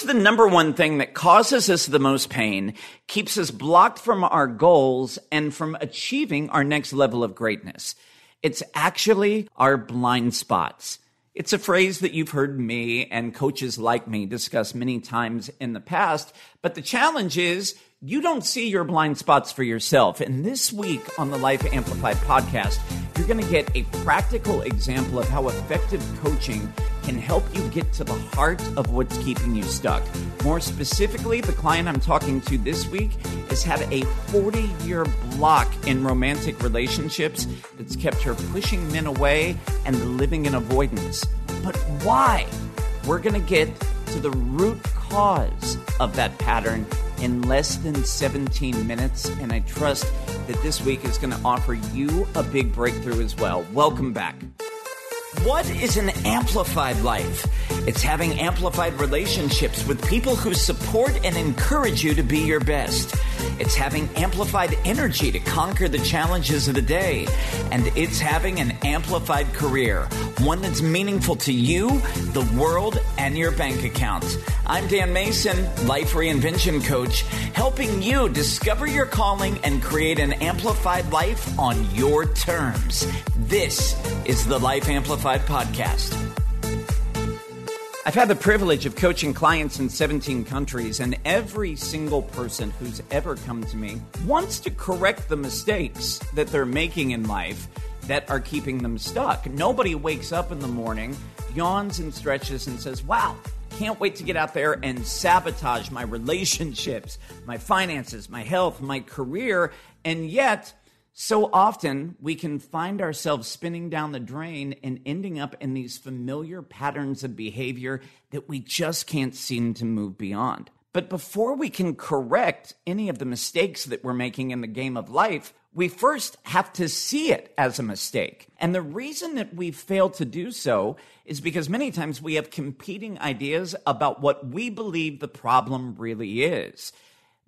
is the number one thing that causes us the most pain, keeps us blocked from our goals, and from achieving our next level of greatness? It's actually our blind spots. It's a phrase that you've heard me and coaches like me discuss many times in the past, but the challenge is you don't see your blind spots for yourself. And this week on the Life Amplified podcast, you're going to get a practical example of how effective coaching can help you get to the heart of what's keeping you stuck. More specifically, the client I'm talking to this week has had a 40 year block in romantic relationships that's kept her pushing men away and living in avoidance. But why? We're going to get to the root cause of that pattern in less than 17 minutes, and I trust that this week is going to offer you a big breakthrough as well. Welcome back. What is an amplified life? It's having amplified relationships with people who support and encourage you to be your best. It's having amplified energy to conquer the challenges of the day. And it's having an amplified career, one that's meaningful to you, the world, and your bank account. I'm Dan Mason, Life Reinvention Coach, helping you discover your calling and create an amplified life on your terms. This is the Life Amplified Podcast. I've had the privilege of coaching clients in 17 countries, and every single person who's ever come to me wants to correct the mistakes that they're making in life that are keeping them stuck. Nobody wakes up in the morning, yawns and stretches, and says, Wow, can't wait to get out there and sabotage my relationships, my finances, my health, my career. And yet, so often we can find ourselves spinning down the drain and ending up in these familiar patterns of behavior that we just can't seem to move beyond. But before we can correct any of the mistakes that we're making in the game of life, we first have to see it as a mistake. And the reason that we fail to do so is because many times we have competing ideas about what we believe the problem really is.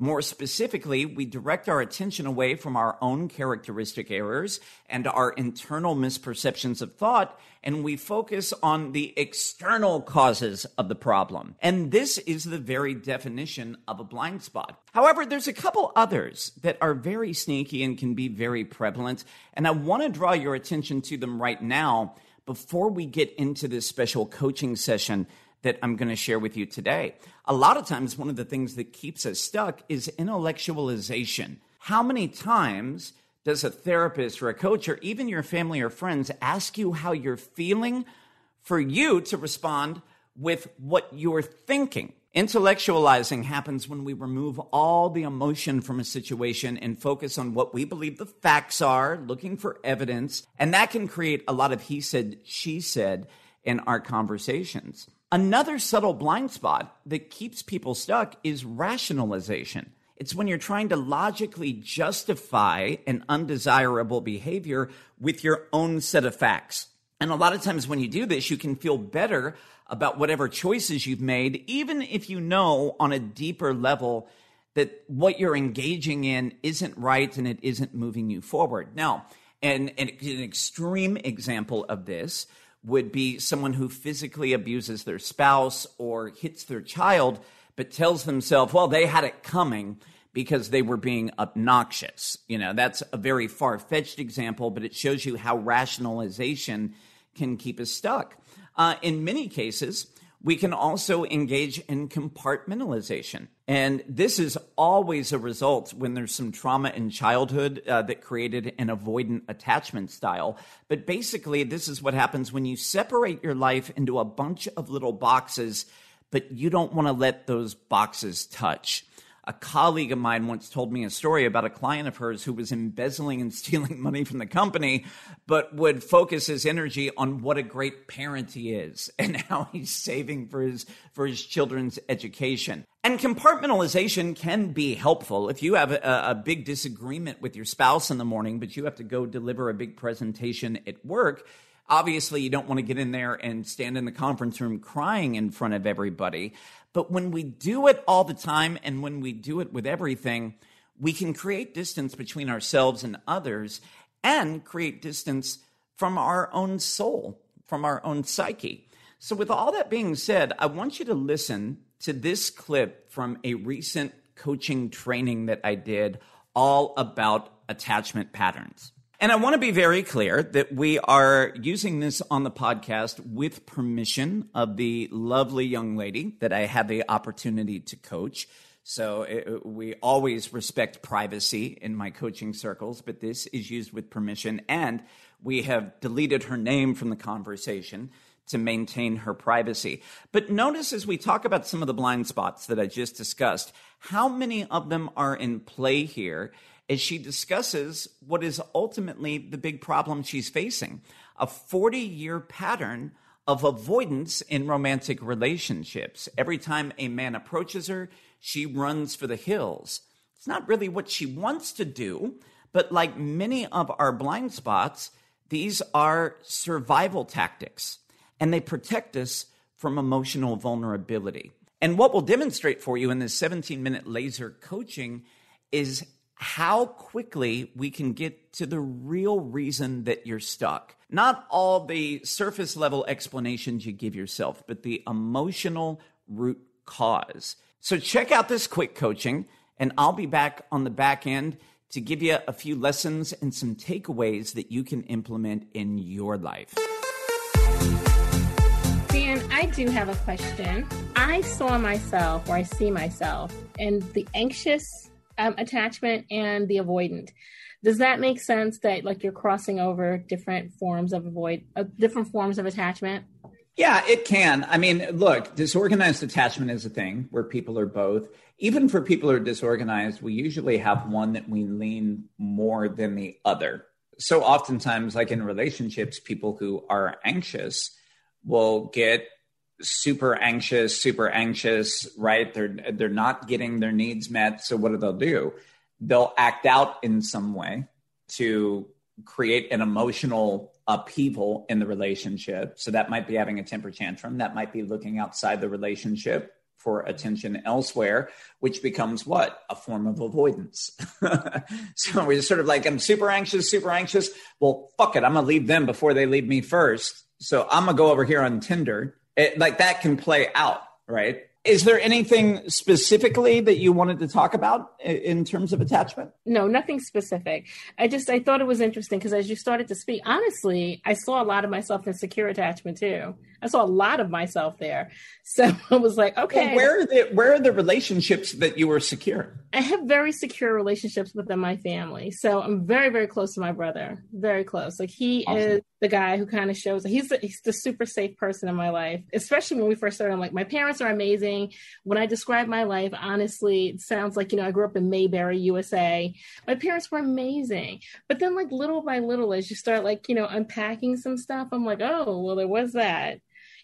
More specifically, we direct our attention away from our own characteristic errors and our internal misperceptions of thought, and we focus on the external causes of the problem. And this is the very definition of a blind spot. However, there's a couple others that are very sneaky and can be very prevalent, and I want to draw your attention to them right now before we get into this special coaching session that I'm going to share with you today. A lot of times, one of the things that keeps us stuck is intellectualization. How many times does a therapist or a coach or even your family or friends ask you how you're feeling for you to respond with what you're thinking? Intellectualizing happens when we remove all the emotion from a situation and focus on what we believe the facts are, looking for evidence, and that can create a lot of he said, she said in our conversations. Another subtle blind spot that keeps people stuck is rationalization. It's when you're trying to logically justify an undesirable behavior with your own set of facts. And a lot of times when you do this, you can feel better about whatever choices you've made, even if you know on a deeper level that what you're engaging in isn't right and it isn't moving you forward. Now, and, and an extreme example of this would be someone who physically abuses their spouse or hits their child, but tells themselves, well, they had it coming because they were being obnoxious. You know, that's a very far fetched example, but it shows you how rationalization can keep us stuck. Uh, in many cases, we can also engage in compartmentalization. And this is always a result when there's some trauma in childhood uh, that created an avoidant attachment style. But basically, this is what happens when you separate your life into a bunch of little boxes, but you don't want to let those boxes touch a colleague of mine once told me a story about a client of hers who was embezzling and stealing money from the company, but would focus his energy on what a great parent he is and how he's saving for his for his children's education. And compartmentalization can be helpful if you have a, a big disagreement with your spouse in the morning, but you have to go deliver a big presentation at work Obviously, you don't want to get in there and stand in the conference room crying in front of everybody. But when we do it all the time and when we do it with everything, we can create distance between ourselves and others and create distance from our own soul, from our own psyche. So, with all that being said, I want you to listen to this clip from a recent coaching training that I did all about attachment patterns. And I want to be very clear that we are using this on the podcast with permission of the lovely young lady that I had the opportunity to coach. So it, we always respect privacy in my coaching circles, but this is used with permission. And we have deleted her name from the conversation to maintain her privacy. But notice as we talk about some of the blind spots that I just discussed, how many of them are in play here as she discusses what is ultimately the big problem she's facing a 40 year pattern of avoidance in romantic relationships. Every time a man approaches her, she runs for the hills. It's not really what she wants to do, but like many of our blind spots, these are survival tactics and they protect us from emotional vulnerability. And what we'll demonstrate for you in this 17 minute laser coaching is how quickly we can get to the real reason that you're stuck. Not all the surface level explanations you give yourself, but the emotional root cause. So check out this quick coaching, and I'll be back on the back end to give you a few lessons and some takeaways that you can implement in your life. Dan, I do have a question. I saw myself, or I see myself, in the anxious um, attachment and the avoidant. Does that make sense that like you're crossing over different forms of avoid uh, different forms of attachment? Yeah, it can. I mean, look, disorganized attachment is a thing where people are both. Even for people who are disorganized, we usually have one that we lean more than the other. So oftentimes, like in relationships, people who are anxious will get super anxious, super anxious, right? They're they're not getting their needs met. So what do they'll do? They'll act out in some way to create an emotional upheaval in the relationship. So that might be having a temper tantrum. That might be looking outside the relationship for attention elsewhere, which becomes what? A form of avoidance. so we're sort of like, I'm super anxious, super anxious. Well, fuck it. I'm going to leave them before they leave me first. So I'm going to go over here on Tinder it, like that can play out, right? Is there anything specifically that you wanted to talk about in terms of attachment? No, nothing specific. I just I thought it was interesting because as you started to speak, honestly, I saw a lot of myself in secure attachment too. I saw a lot of myself there. So I was like, okay. Well, where are the where are the relationships that you were secure? I have very secure relationships within my family. So I'm very, very close to my brother. Very close. Like he awesome. is the guy who kind of shows he's the, he's the super safe person in my life. Especially when we first started. I'm like, my parents are amazing. When I describe my life, honestly, it sounds like, you know, I grew up in Mayberry, USA. My parents were amazing. But then like little by little, as you start like, you know, unpacking some stuff, I'm like, oh, well, there was that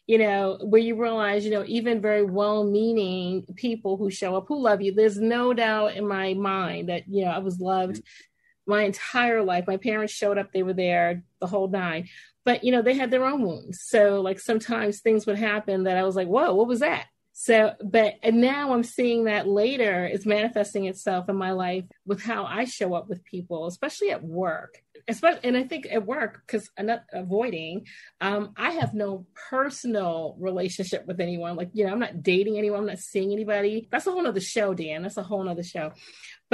you know, where you realize, you know, even very well meaning people who show up who love you, there's no doubt in my mind that, you know, I was loved my entire life. My parents showed up, they were there the whole nine. But, you know, they had their own wounds. So, like, sometimes things would happen that I was like, whoa, what was that? So, but and now I'm seeing that later it's manifesting itself in my life with how I show up with people, especially at work. Especially, and I think at work, because I'm not avoiding, um, I have no personal relationship with anyone. Like, you know, I'm not dating anyone, I'm not seeing anybody. That's a whole other show, Dan. That's a whole other show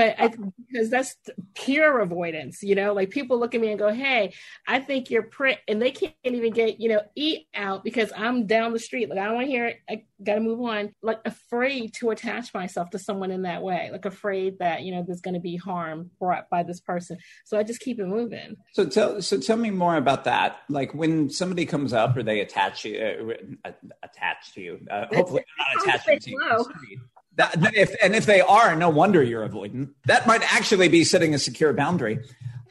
but I, because that's pure avoidance, you know, like people look at me and go, Hey, I think you're prick and they can't even get, you know, eat out because I'm down the street. Like, I don't want to hear it. I got to move on. Like afraid to attach myself to someone in that way, like afraid that, you know, there's going to be harm brought by this person. So I just keep it moving. So tell, so tell me more about that. Like when somebody comes up or they attach you, uh, attach to you, uh, hopefully not attaching to you. That, if, and if they are, no wonder you're avoidant. That might actually be setting a secure boundary.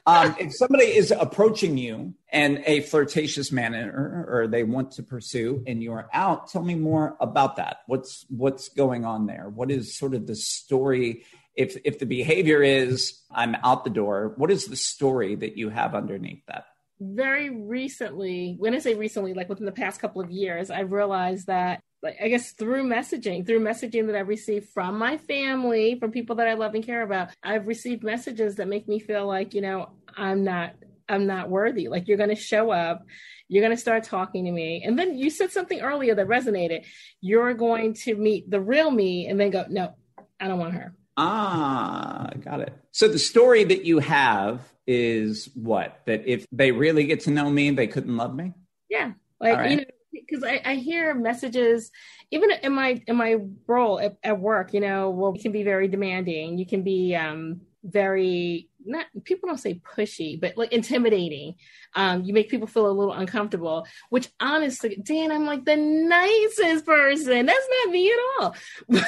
Um, if somebody is approaching you in a flirtatious manner or they want to pursue and you're out, tell me more about that. What's what's going on there? What is sort of the story? If if the behavior is I'm out the door, what is the story that you have underneath that? Very recently, when I say recently, like within the past couple of years, I've realized that like I guess through messaging, through messaging that I've received from my family, from people that I love and care about, I've received messages that make me feel like, you know, I'm not I'm not worthy. Like you're going to show up You're going to start talking to me. And then you said something earlier that resonated. You're going to meet the real me and then go, no, I don't want her. Ah, got it. So the story that you have is what? That if they really get to know me, they couldn't love me? Yeah. Like, right. you know, because I, I hear messages even in my in my role at, at work you know well can be very demanding. You can be um very not people don't say pushy but like intimidating. Um you make people feel a little uncomfortable which honestly dan i'm like the nicest person. That's not me at all.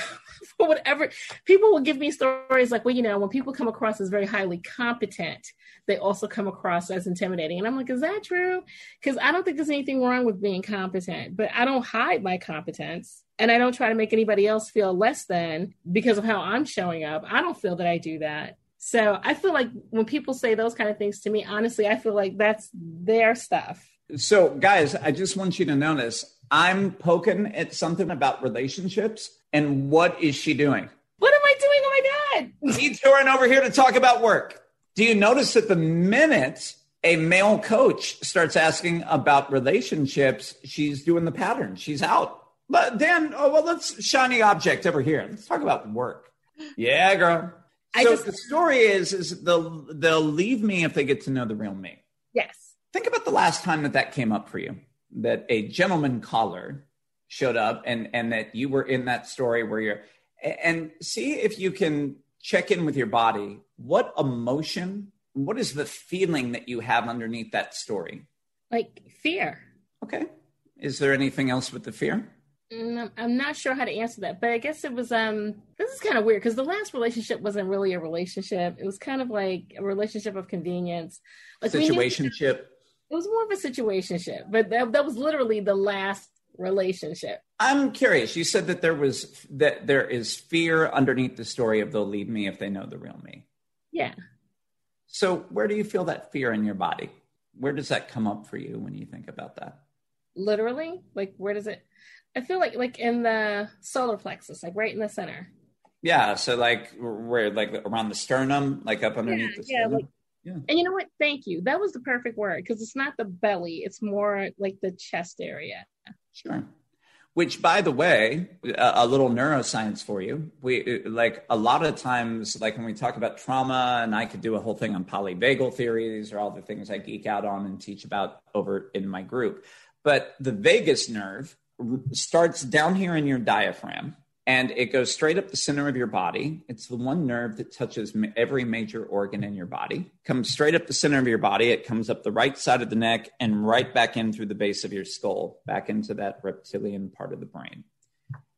For whatever people will give me stories like well you know when people come across as very highly competent they also come across as intimidating. And i'm like is that true? Because i don't think there's anything wrong with being competent but i don't hide my competence and i don't try to make anybody else feel less than because of how i'm showing up. I don't feel that i do that so I feel like when people say those kind of things to me, honestly, I feel like that's their stuff. So, guys, I just want you to notice I'm poking at something about relationships. And what is she doing? What am I doing? Oh my God. Detouring over here to talk about work. Do you notice that the minute a male coach starts asking about relationships, she's doing the pattern. She's out. But Dan, oh, well, let's shiny object over here. Let's talk about work. Yeah, girl. I so just, the story is is they'll they'll leave me if they get to know the real me. Yes. Think about the last time that that came up for you, that a gentleman caller showed up, and and that you were in that story where you're, and see if you can check in with your body. What emotion? What is the feeling that you have underneath that story? Like fear. Okay. Is there anything else with the fear? Mm, I'm not sure how to answer that, but I guess it was. Um, this is kind of weird because the last relationship wasn't really a relationship. It was kind of like a relationship of convenience, like situationship. It was more of a situationship, but that, that was literally the last relationship. I'm curious. You said that there was that there is fear underneath the story of they'll leave me if they know the real me. Yeah. So where do you feel that fear in your body? Where does that come up for you when you think about that? Literally, like where does it? I feel like like in the solar plexus, like right in the center. Yeah, so like where like around the sternum, like up underneath yeah, the sternum. Yeah, like, yeah. And you know what? Thank you. That was the perfect word because it's not the belly; it's more like the chest area. Sure. Which, by the way, a, a little neuroscience for you. We like a lot of times, like when we talk about trauma, and I could do a whole thing on polyvagal theories or all the things I geek out on and teach about over in my group. But the vagus nerve starts down here in your diaphragm and it goes straight up the center of your body. It's the one nerve that touches every major organ in your body. Comes straight up the center of your body. It comes up the right side of the neck and right back in through the base of your skull, back into that reptilian part of the brain.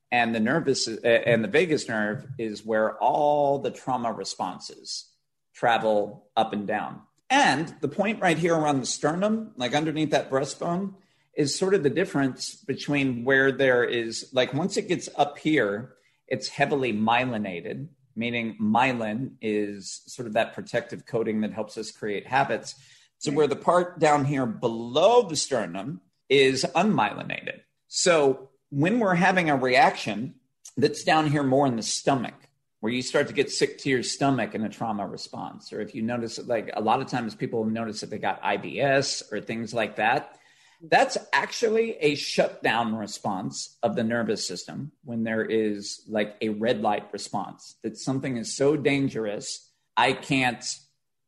And the nervous uh, and the vagus nerve is where all the trauma responses travel up and down. And the point right here around the sternum, like underneath that breastbone, is sort of the difference between where there is like once it gets up here, it's heavily myelinated, meaning myelin is sort of that protective coating that helps us create habits. So where the part down here below the sternum is unmyelinated. So when we're having a reaction that's down here more in the stomach, where you start to get sick to your stomach in a trauma response, or if you notice, like a lot of times people notice that they got IBS or things like that, that's actually a shutdown response of the nervous system when there is like a red light response that something is so dangerous i can't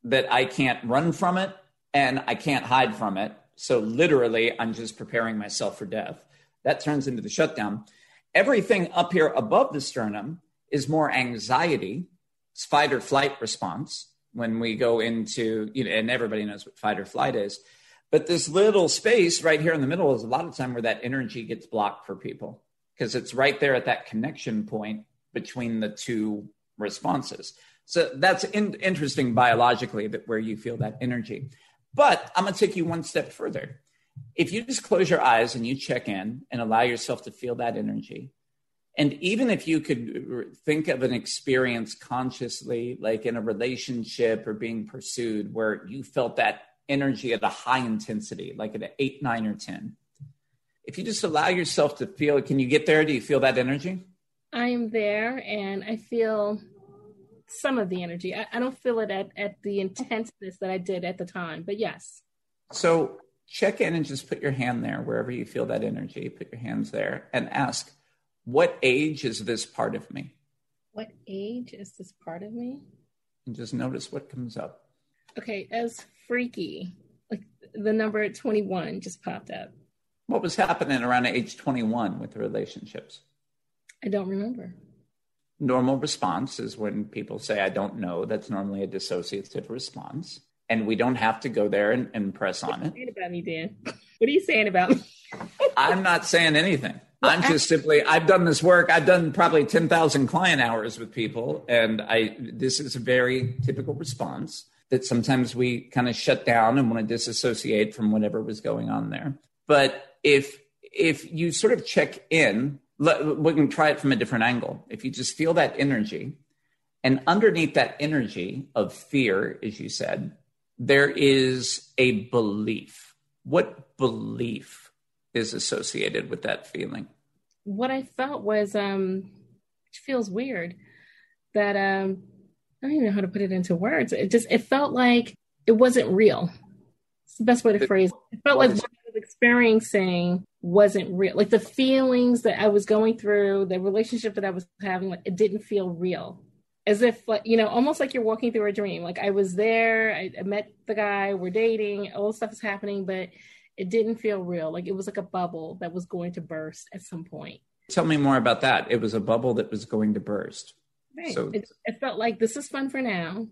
that i can't run from it and i can't hide from it. So literally i'm just preparing myself for death. That turns into the shutdown. Everything up here above the sternum is more anxiety it's fight or flight response when we go into you know and everybody knows what fight or flight is but this little space right here in the middle is a lot of time where that energy gets blocked for people because it's right there at that connection point between the two responses. So that's in, interesting biologically that where you feel that energy. But I'm going to take you one step further. If you just close your eyes and you check in and allow yourself to feel that energy, and even if you could think of an experience consciously, like in a relationship or being pursued, where you felt that energy at a high intensity, like at an eight, nine, or 10. If you just allow yourself to feel it, can you get there? Do you feel that energy? I am there and I feel some of the energy. I, I don't feel it at, at the intenseness that I did at the time, but yes. So check in and just put your hand there wherever you feel that energy. Put your hands there and ask, what age is this part of me? What age is this part of me? And just notice what comes up. Okay, as freaky, like the number 21 just popped up. What was happening around age 21 with the relationships? I don't remember. Normal response is when people say, I don't know. That's normally a dissociative response. And we don't have to go there and, and press on it. What about me, Dan? What are you saying about me? I'm not saying anything. I'm just simply I've done this work. I've done probably 10,000 client hours with people and I this is a very typical response that sometimes we kind of shut down and want to disassociate from whatever was going on there. But if if you sort of check in, we can try it from a different angle. If you just feel that energy and underneath that energy of fear, as you said, there is a belief. What belief is associated with that feeling? what I felt was um it feels weird that um I don't even know how to put it into words. It just it felt like it wasn't real. It's the best way to phrase it. It felt like what I was experiencing wasn't real. Like the feelings that I was going through, the relationship that I was having, like it didn't feel real. As if like, you know, almost like you're walking through a dream. Like I was there, I, I met the guy, we're dating, all stuff is happening, but it didn't feel real. Like it was like a bubble that was going to burst at some point. Tell me more about that. It was a bubble that was going to burst. Right. So it, it felt like this is fun for now,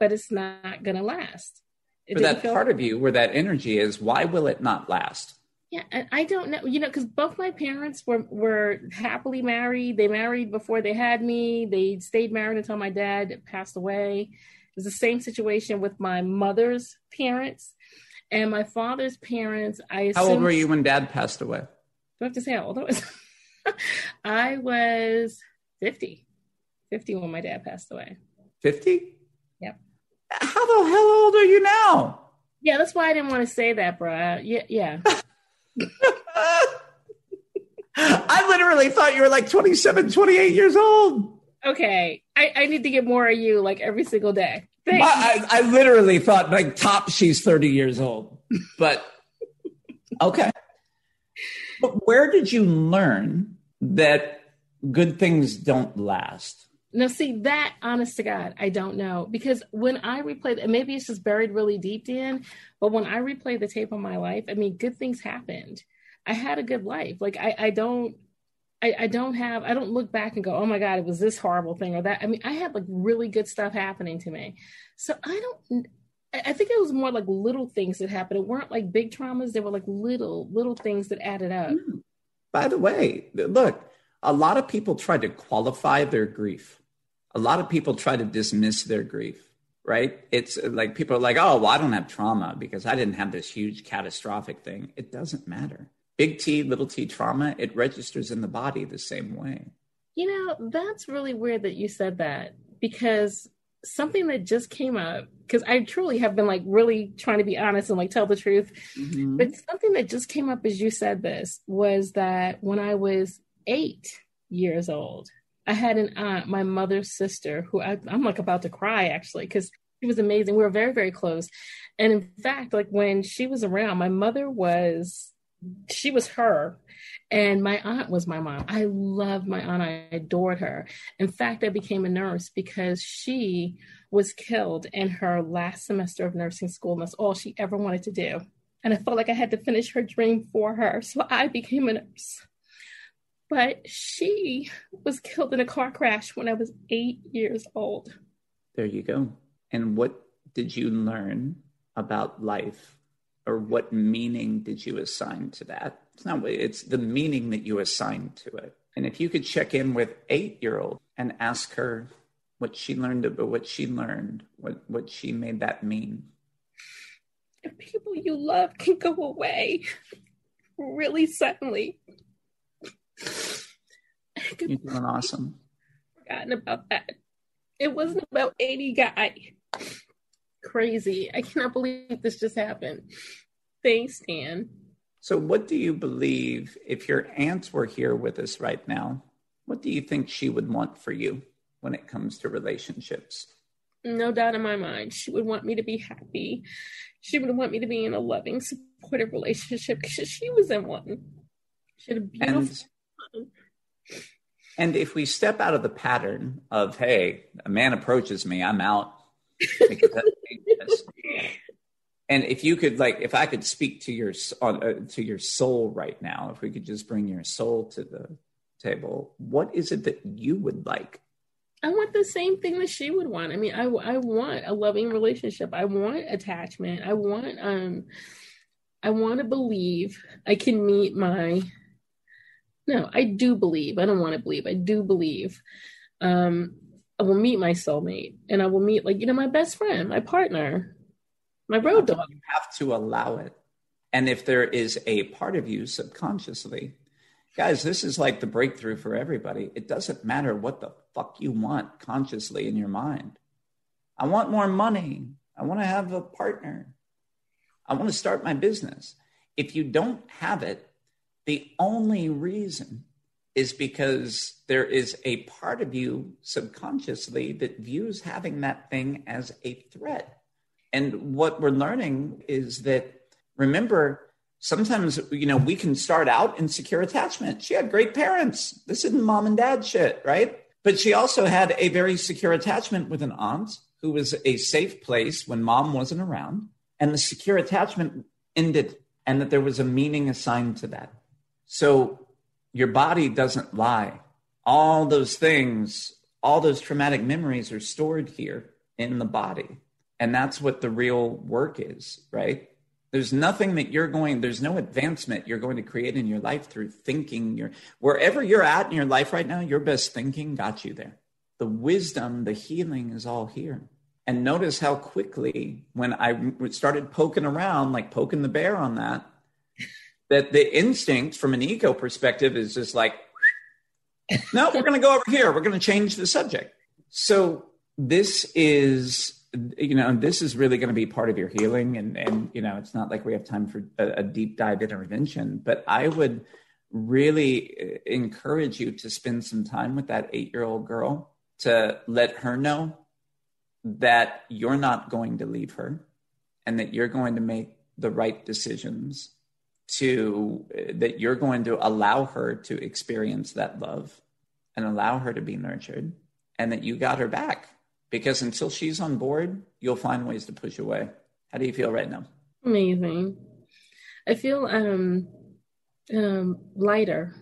but it's not going to last. It for that part of you where that energy is, why will it not last? Yeah, I don't know. You know, because both my parents were were happily married. They married before they had me. They stayed married until my dad passed away. It was the same situation with my mother's parents. And my father's parents, I assume, How old were you when dad passed away? Do I have to say how old I was? I was 50. 50 when my dad passed away. 50? Yep. How the hell old are you now? Yeah, that's why I didn't want to say that, bro. Yeah, yeah. I literally thought you were like 27, 28 years old. Okay. I, I need to get more of you like every single day. I, I literally thought like top she's 30 years old. But okay. But where did you learn that good things don't last? Now, see that, honest to God, I don't know because when I replay, and maybe it's just buried really deep in, but when I replay the tape of my life, I mean, good things happened. I had a good life. Like I, I don't, I, I don't have, I don't look back and go, oh my God, it was this horrible thing or that. I mean, I had like really good stuff happening to me. So I don't, I think it was more like little things that happened. It weren't like big traumas. They were like little, little things that added up. Hmm. By the way, look, a lot of people try to qualify their grief. A lot of people try to dismiss their grief, right? It's like people are like, oh, well, I don't have trauma because I didn't have this huge catastrophic thing. It doesn't matter big T, little t trauma, it registers in the body the same way. You know, that's really weird that you said that because something that just came up, because I truly have been like really trying to be honest and like tell the truth. Mm-hmm. But something that just came up as you said this was that when I was eight years old, I had an aunt, my mother's sister, who I, I'm like about to cry actually, because she was amazing. We were very, very close. And in fact, like when she was around, my mother was she was her and my aunt was my mom. I loved my aunt. I adored her. In fact i became a nurse because she was killed in her last semester of nursing school and that's all she ever wanted to do. And i felt like i had to finish her dream for her so i became a nurse but she was killed in a car crash when i was eight years old there you go and what did you learn about life or what meaning did you assign to that? It's not it's the meaning that you assign to it. And if you could check in with eight year old and ask her what she learned about what she learned, what, what she made that mean. If people you love can go away really suddenly. You're doing awesome. Forgotten about that. It wasn't about 80 guy crazy. I cannot believe this just happened. Thanks, Dan. So, what do you believe if your aunt were here with us right now? What do you think she would want for you when it comes to relationships? No doubt in my mind, she would want me to be happy. She would want me to be in a loving, supportive relationship because she was in one. She had a beautiful. And, and if we step out of the pattern of, hey, a man approaches me, I'm out. and if you could, like, if I could speak to your uh, to your soul right now, if we could just bring your soul to the table, what is it that you would like? I want the same thing that she would want. I mean, I I want a loving relationship. I want attachment. I want um I want to believe I can meet my No, I do believe. I don't want to believe. I do believe um I will meet my soulmate and I will meet like you know my best friend, my partner, my road dog. You have to allow it. And if there is a part of you subconsciously guys, this is like the breakthrough for everybody. It doesn't matter what the fuck you want consciously in your mind. I want more money. I want to have a partner. I want to start my business. If you don't have it, the only reason is because there is a part of you subconsciously that views having that thing as a threat. And what we're learning is that, remember, sometimes you know we can start out in secure attachment. She had great parents. This isn't mom and dad shit right? But she also had a very secure attachment with an aunt who was a safe place when mom wasn't around. And the secure attachment ended and that there was a meaning assigned to that so your body doesn't lie all those things all those traumatic memories are stored here in the body and that's what the real work is right there's nothing that you're going, there's no advancement you're going to create in your life through thinking. Your wherever you're at in your life right now, your best thinking got you there. The wisdom, the healing is all here. And notice how quickly, when I started poking around, like poking the bear on that, that the instinct from an ego perspective is just like, no, we're going to go over here. We're going to change the subject. So this is you know, this is really going to be part of your healing. And, and, you know, it's not like we have time for a, a deep dive intervention, but I would really uh, encourage you to spend some time with that eight year old girl to let her know that you're not going to leave her and that you're going to make the right decisions to uh, that you're going to allow her to experience that love and allow her to be nurtured and that you got her back because until she's on board, you'll find ways to push away. How do you feel right now? Amazing. I feel um um lighter.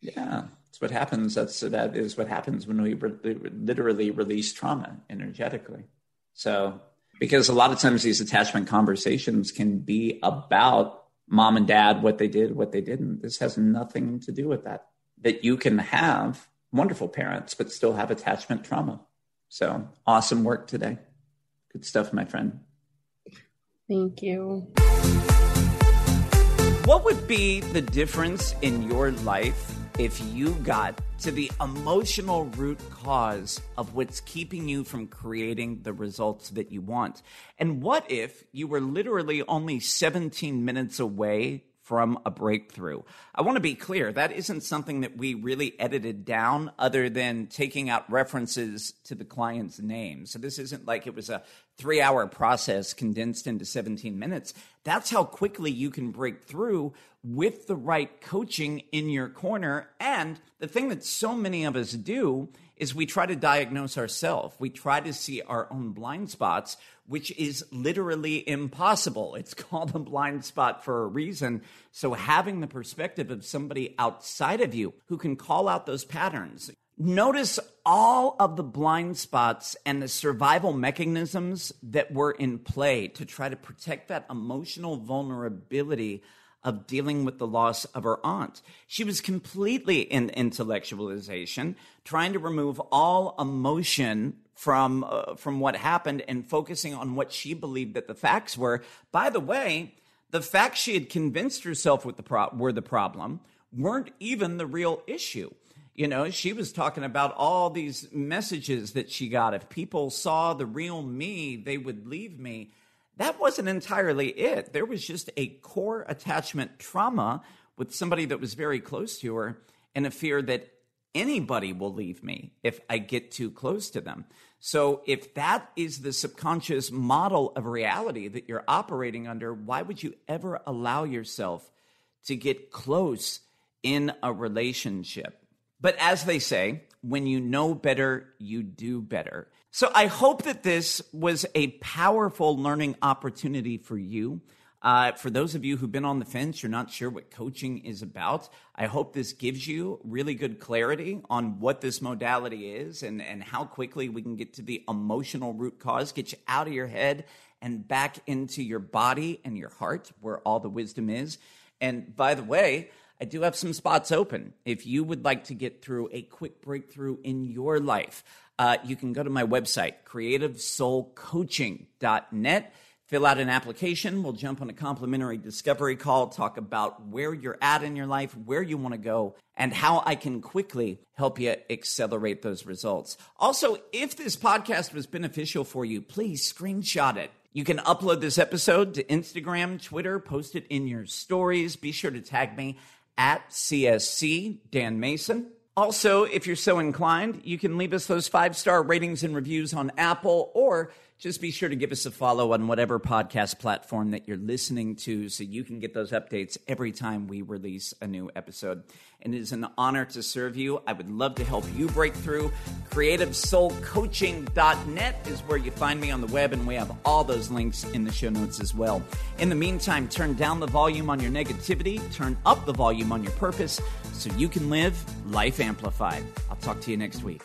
Yeah, that's what happens. That's that is what happens when we re- literally release trauma energetically. So, because a lot of times these attachment conversations can be about mom and dad, what they did, what they didn't. This has nothing to do with that. That you can have wonderful parents, but still have attachment trauma. So awesome work today. Good stuff, my friend. Thank you. What would be the difference in your life if you got to the emotional root cause of what's keeping you from creating the results that you want? And what if you were literally only 17 minutes away from a breakthrough. I want to be clear, that isn't something that we really edited down other than taking out references to the client's name. So this isn't like it was a three hour process condensed into 17 minutes. That's how quickly you can break through with the right coaching in your corner. And the thing that so many of us do is we try to diagnose ourselves. We try to see our own blind spots, which is literally impossible. It's called a blind spot for a reason. So having the perspective of somebody outside of you who can call out those patterns. Notice all of the blind spots and the survival mechanisms that were in play to try to protect that emotional vulnerability of dealing with the loss of her aunt. She was completely in intellectualization, trying to remove all emotion from uh, from what happened and focusing on what she believed that the facts were. By the way, the facts she had convinced herself with the pro- were the problem weren't even the real issue. You know, she was talking about all these messages that she got. If people saw the real me, they would leave me that wasn't entirely it. There was just a core attachment trauma with somebody that was very close to her and a fear that anybody will leave me if I get too close to them. So, if that is the subconscious model of reality that you're operating under, why would you ever allow yourself to get close in a relationship? But as they say, when you know better, you do better. So, I hope that this was a powerful learning opportunity for you. Uh, for those of you who've been on the fence, you're not sure what coaching is about. I hope this gives you really good clarity on what this modality is and, and how quickly we can get to the emotional root cause, get you out of your head and back into your body and your heart where all the wisdom is. And by the way, I do have some spots open. If you would like to get through a quick breakthrough in your life, uh, you can go to my website, creativesoulcoaching.net fill out an application. We'll jump on a complimentary discovery call, talk about where you're at in your life, where you want to go, and how I can quickly help you accelerate those results. Also, if this podcast was beneficial for you, please screenshot it. You can upload this episode to Instagram, Twitter, post it in your stories. Be sure to tag me at CSC Dan Mason. Also, if you're so inclined, you can leave us those five star ratings and reviews on Apple or just be sure to give us a follow on whatever podcast platform that you're listening to so you can get those updates every time we release a new episode. And it is an honor to serve you. I would love to help you break through. CreativeSoulCoaching.net is where you find me on the web, and we have all those links in the show notes as well. In the meantime, turn down the volume on your negativity, turn up the volume on your purpose so you can live life amplified. I'll talk to you next week.